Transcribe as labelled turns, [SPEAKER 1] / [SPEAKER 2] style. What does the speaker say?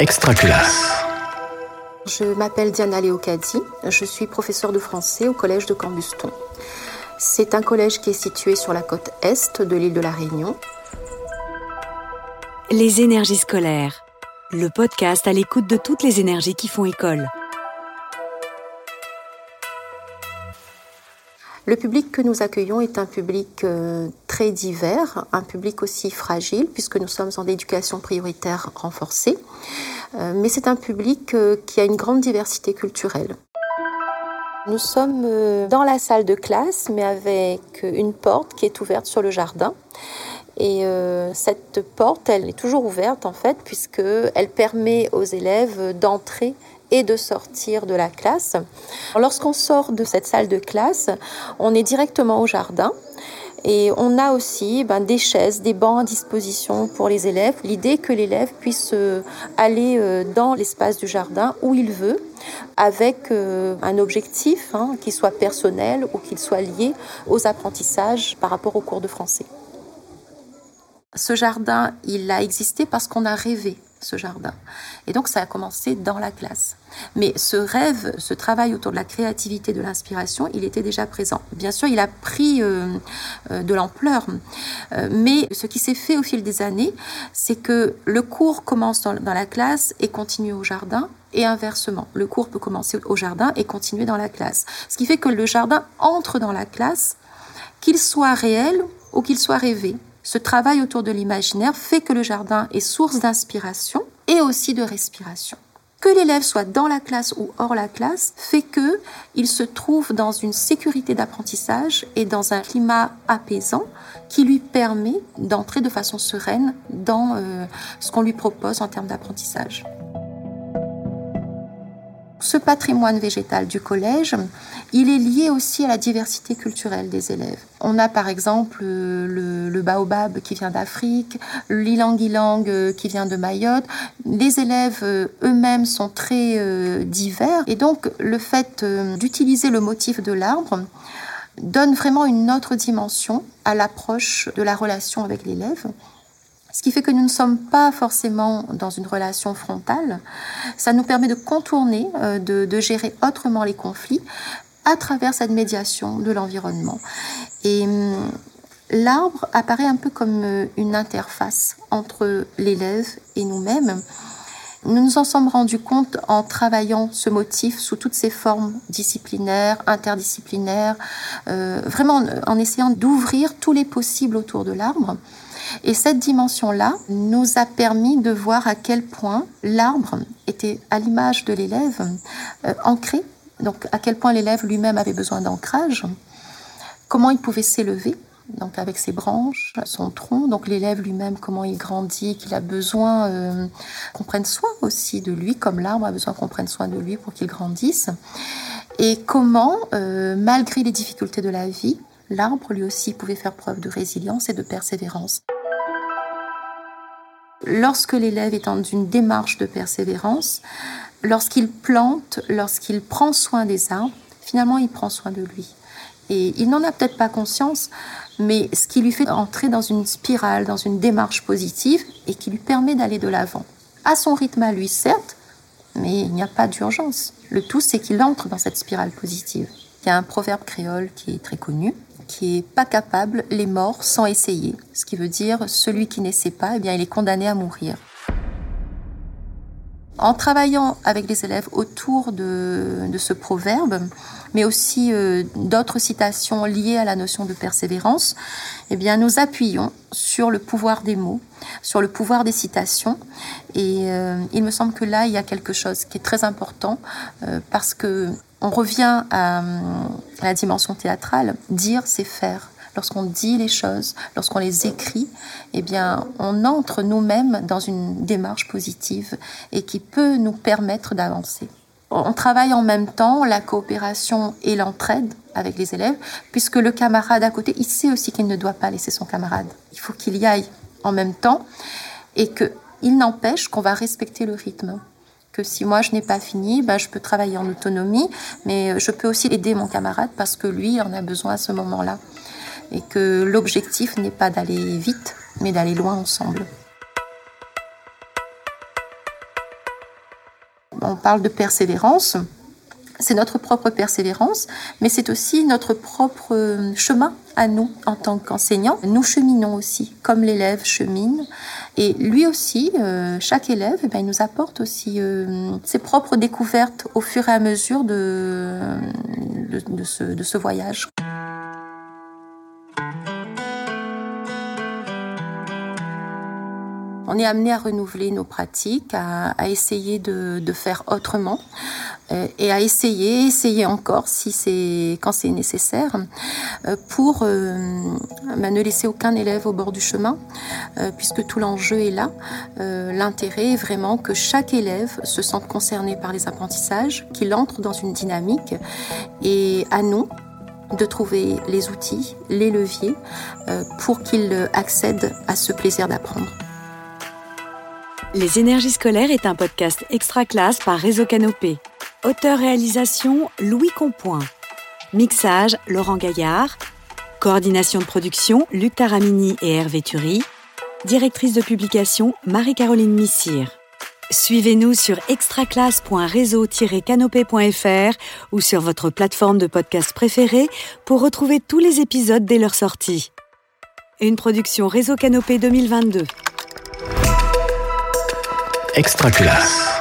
[SPEAKER 1] Extraculasse.
[SPEAKER 2] Je m'appelle Diana Leocadi, je suis professeure de français au collège de Cambuston. C'est un collège qui est situé sur la côte est de l'île de la Réunion.
[SPEAKER 3] Les énergies scolaires, le podcast à l'écoute de toutes les énergies qui font école.
[SPEAKER 2] Le public que nous accueillons est un public euh, très divers, un public aussi fragile puisque nous sommes en éducation prioritaire renforcée, euh, mais c'est un public euh, qui a une grande diversité culturelle. Nous sommes dans la salle de classe, mais avec une porte qui est ouverte sur le jardin. Et cette porte, elle est toujours ouverte en fait, puisqu'elle permet aux élèves d'entrer et de sortir de la classe. Lorsqu'on sort de cette salle de classe, on est directement au jardin. Et on a aussi ben, des chaises, des bancs à disposition pour les élèves. L'idée que l'élève puisse euh, aller euh, dans l'espace du jardin où il veut, avec euh, un objectif hein, qui soit personnel ou qu'il soit lié aux apprentissages par rapport aux cours de français. Ce jardin, il a existé parce qu'on a rêvé ce jardin. Et donc ça a commencé dans la classe. Mais ce rêve, ce travail autour de la créativité, de l'inspiration, il était déjà présent. Bien sûr, il a pris euh, euh, de l'ampleur. Euh, mais ce qui s'est fait au fil des années, c'est que le cours commence dans, dans la classe et continue au jardin. Et inversement, le cours peut commencer au jardin et continuer dans la classe. Ce qui fait que le jardin entre dans la classe, qu'il soit réel ou qu'il soit rêvé. Ce travail autour de l'imaginaire fait que le jardin est source d'inspiration et aussi de respiration. Que l'élève soit dans la classe ou hors la classe fait que il se trouve dans une sécurité d'apprentissage et dans un climat apaisant qui lui permet d'entrer de façon sereine dans euh, ce qu'on lui propose en termes d'apprentissage. Ce patrimoine végétal du collège, il est lié aussi à la diversité culturelle des élèves. On a par exemple le, baobab qui vient d'Afrique, l'ilang-ilang euh, qui vient de Mayotte. Les élèves euh, eux-mêmes sont très euh, divers et donc le fait d'utiliser le motif de l'arbre donne vraiment une autre dimension à l'approche de la relation avec l'élève. Ce qui fait que nous ne sommes pas forcément dans une relation frontale. Ça nous permet de contourner, euh, de, gérer autrement les conflits à travers cette médiation de l'environnement. Et hum, l'arbre apparaît un peu comme euh, une interface entre l'élève et nous-mêmes. Nous nous en sommes rendus compte en travaillant ce motif sous toutes ses formes disciplinaires, interdisciplinaires, euh, vraiment en essayant d'ouvrir tous les possibles autour de l'arbre. Et cette dimension-là nous a permis de voir à quel point l'arbre était à l'image de l'élève euh, ancré, donc à quel point l'élève lui-même avait besoin d'ancrage, comment il pouvait s'élever donc avec ses branches, son tronc, donc l'élève lui-même, comment il grandit, qu'il a besoin euh, qu'on prenne soin aussi de lui, comme l'arbre a besoin qu'on prenne soin de lui pour qu'il grandisse, et comment, euh, malgré les difficultés de la vie, l'arbre lui aussi pouvait faire preuve de résilience et de persévérance. Lorsque l'élève est dans une démarche de persévérance, lorsqu'il plante, lorsqu'il prend soin des arbres, finalement il prend soin de lui. Et il n'en a peut-être pas conscience, mais ce qui lui fait entrer dans une spirale, dans une démarche positive et qui lui permet d'aller de l'avant. À son rythme à lui, certes, mais il n'y a pas d'urgence. Le tout, c'est qu'il entre dans cette spirale positive. Il y a un proverbe créole qui est très connu, qui est pas capable les morts sans essayer. Ce qui veut dire celui qui n'essaie pas, eh bien, il est condamné à mourir. En travaillant avec les élèves autour de, ce proverbe, mais aussi euh, d'autres citations liées à la notion de persévérance, eh bien, nous appuyons sur le pouvoir des mots, sur le pouvoir des citations. Et euh, il me semble que là, il y a quelque chose qui est très important euh, parce que on revient à, la dimension théâtrale. Dire, c'est faire. Lorsqu'on dit les choses, lorsqu'on les écrit, eh bien, on entre nous-mêmes dans une démarche positive et qui peut nous permettre d'avancer. On travaille en même temps la coopération et l'entraide avec les élèves, puisque le camarade à côté, il sait aussi qu'il ne doit pas laisser son camarade. Il faut qu'il y aille en même temps et qu'il n'empêche qu'on va respecter le rythme que si moi je n'ai pas fini, ben, je peux travailler en autonomie, mais je peux aussi aider mon camarade parce que lui en a besoin à ce moment-là. Et que l'objectif n'est pas d'aller vite, mais d'aller loin ensemble. on parle de persévérance c'est notre propre persévérance, mais c'est aussi notre propre euh, chemin à nous en tant qu'enseignants. Nous cheminons aussi, comme l'élève chemine. Et lui aussi, euh, chaque élève, eh ben, il nous apporte aussi euh, ses propres découvertes au fur et à mesure de, ce voyage. On est amené à renouveler nos pratiques, à, essayer de, faire autrement euh, et à essayer, essayer encore si c'est quand c'est nécessaire euh, pour euh, bah, ne laisser aucun élève au bord du chemin, puisque tout l'enjeu est là. L'intérêt est vraiment que chaque élève se sente concerné par les apprentissages, qu'il entre dans une dynamique et à nous de trouver les outils, les leviers pour qu'il accède à ce plaisir d'apprendre.
[SPEAKER 3] Les énergies scolaires est un podcast extra classe par Réseau Canopé. Auteur-réalisation Louis Compoint. Mixage Laurent Gaillard. Coordination de production Luc Taramini et Hervé Thury. Directrice de publication Marie-Caroline Missire. Suivez-nous sur extraclasse.réseau-canopé.fr ou sur votre plateforme de podcast préférée pour retrouver tous les épisodes dès leur sortie. Une production Réseau Canopé 2022.
[SPEAKER 1] Extra classe.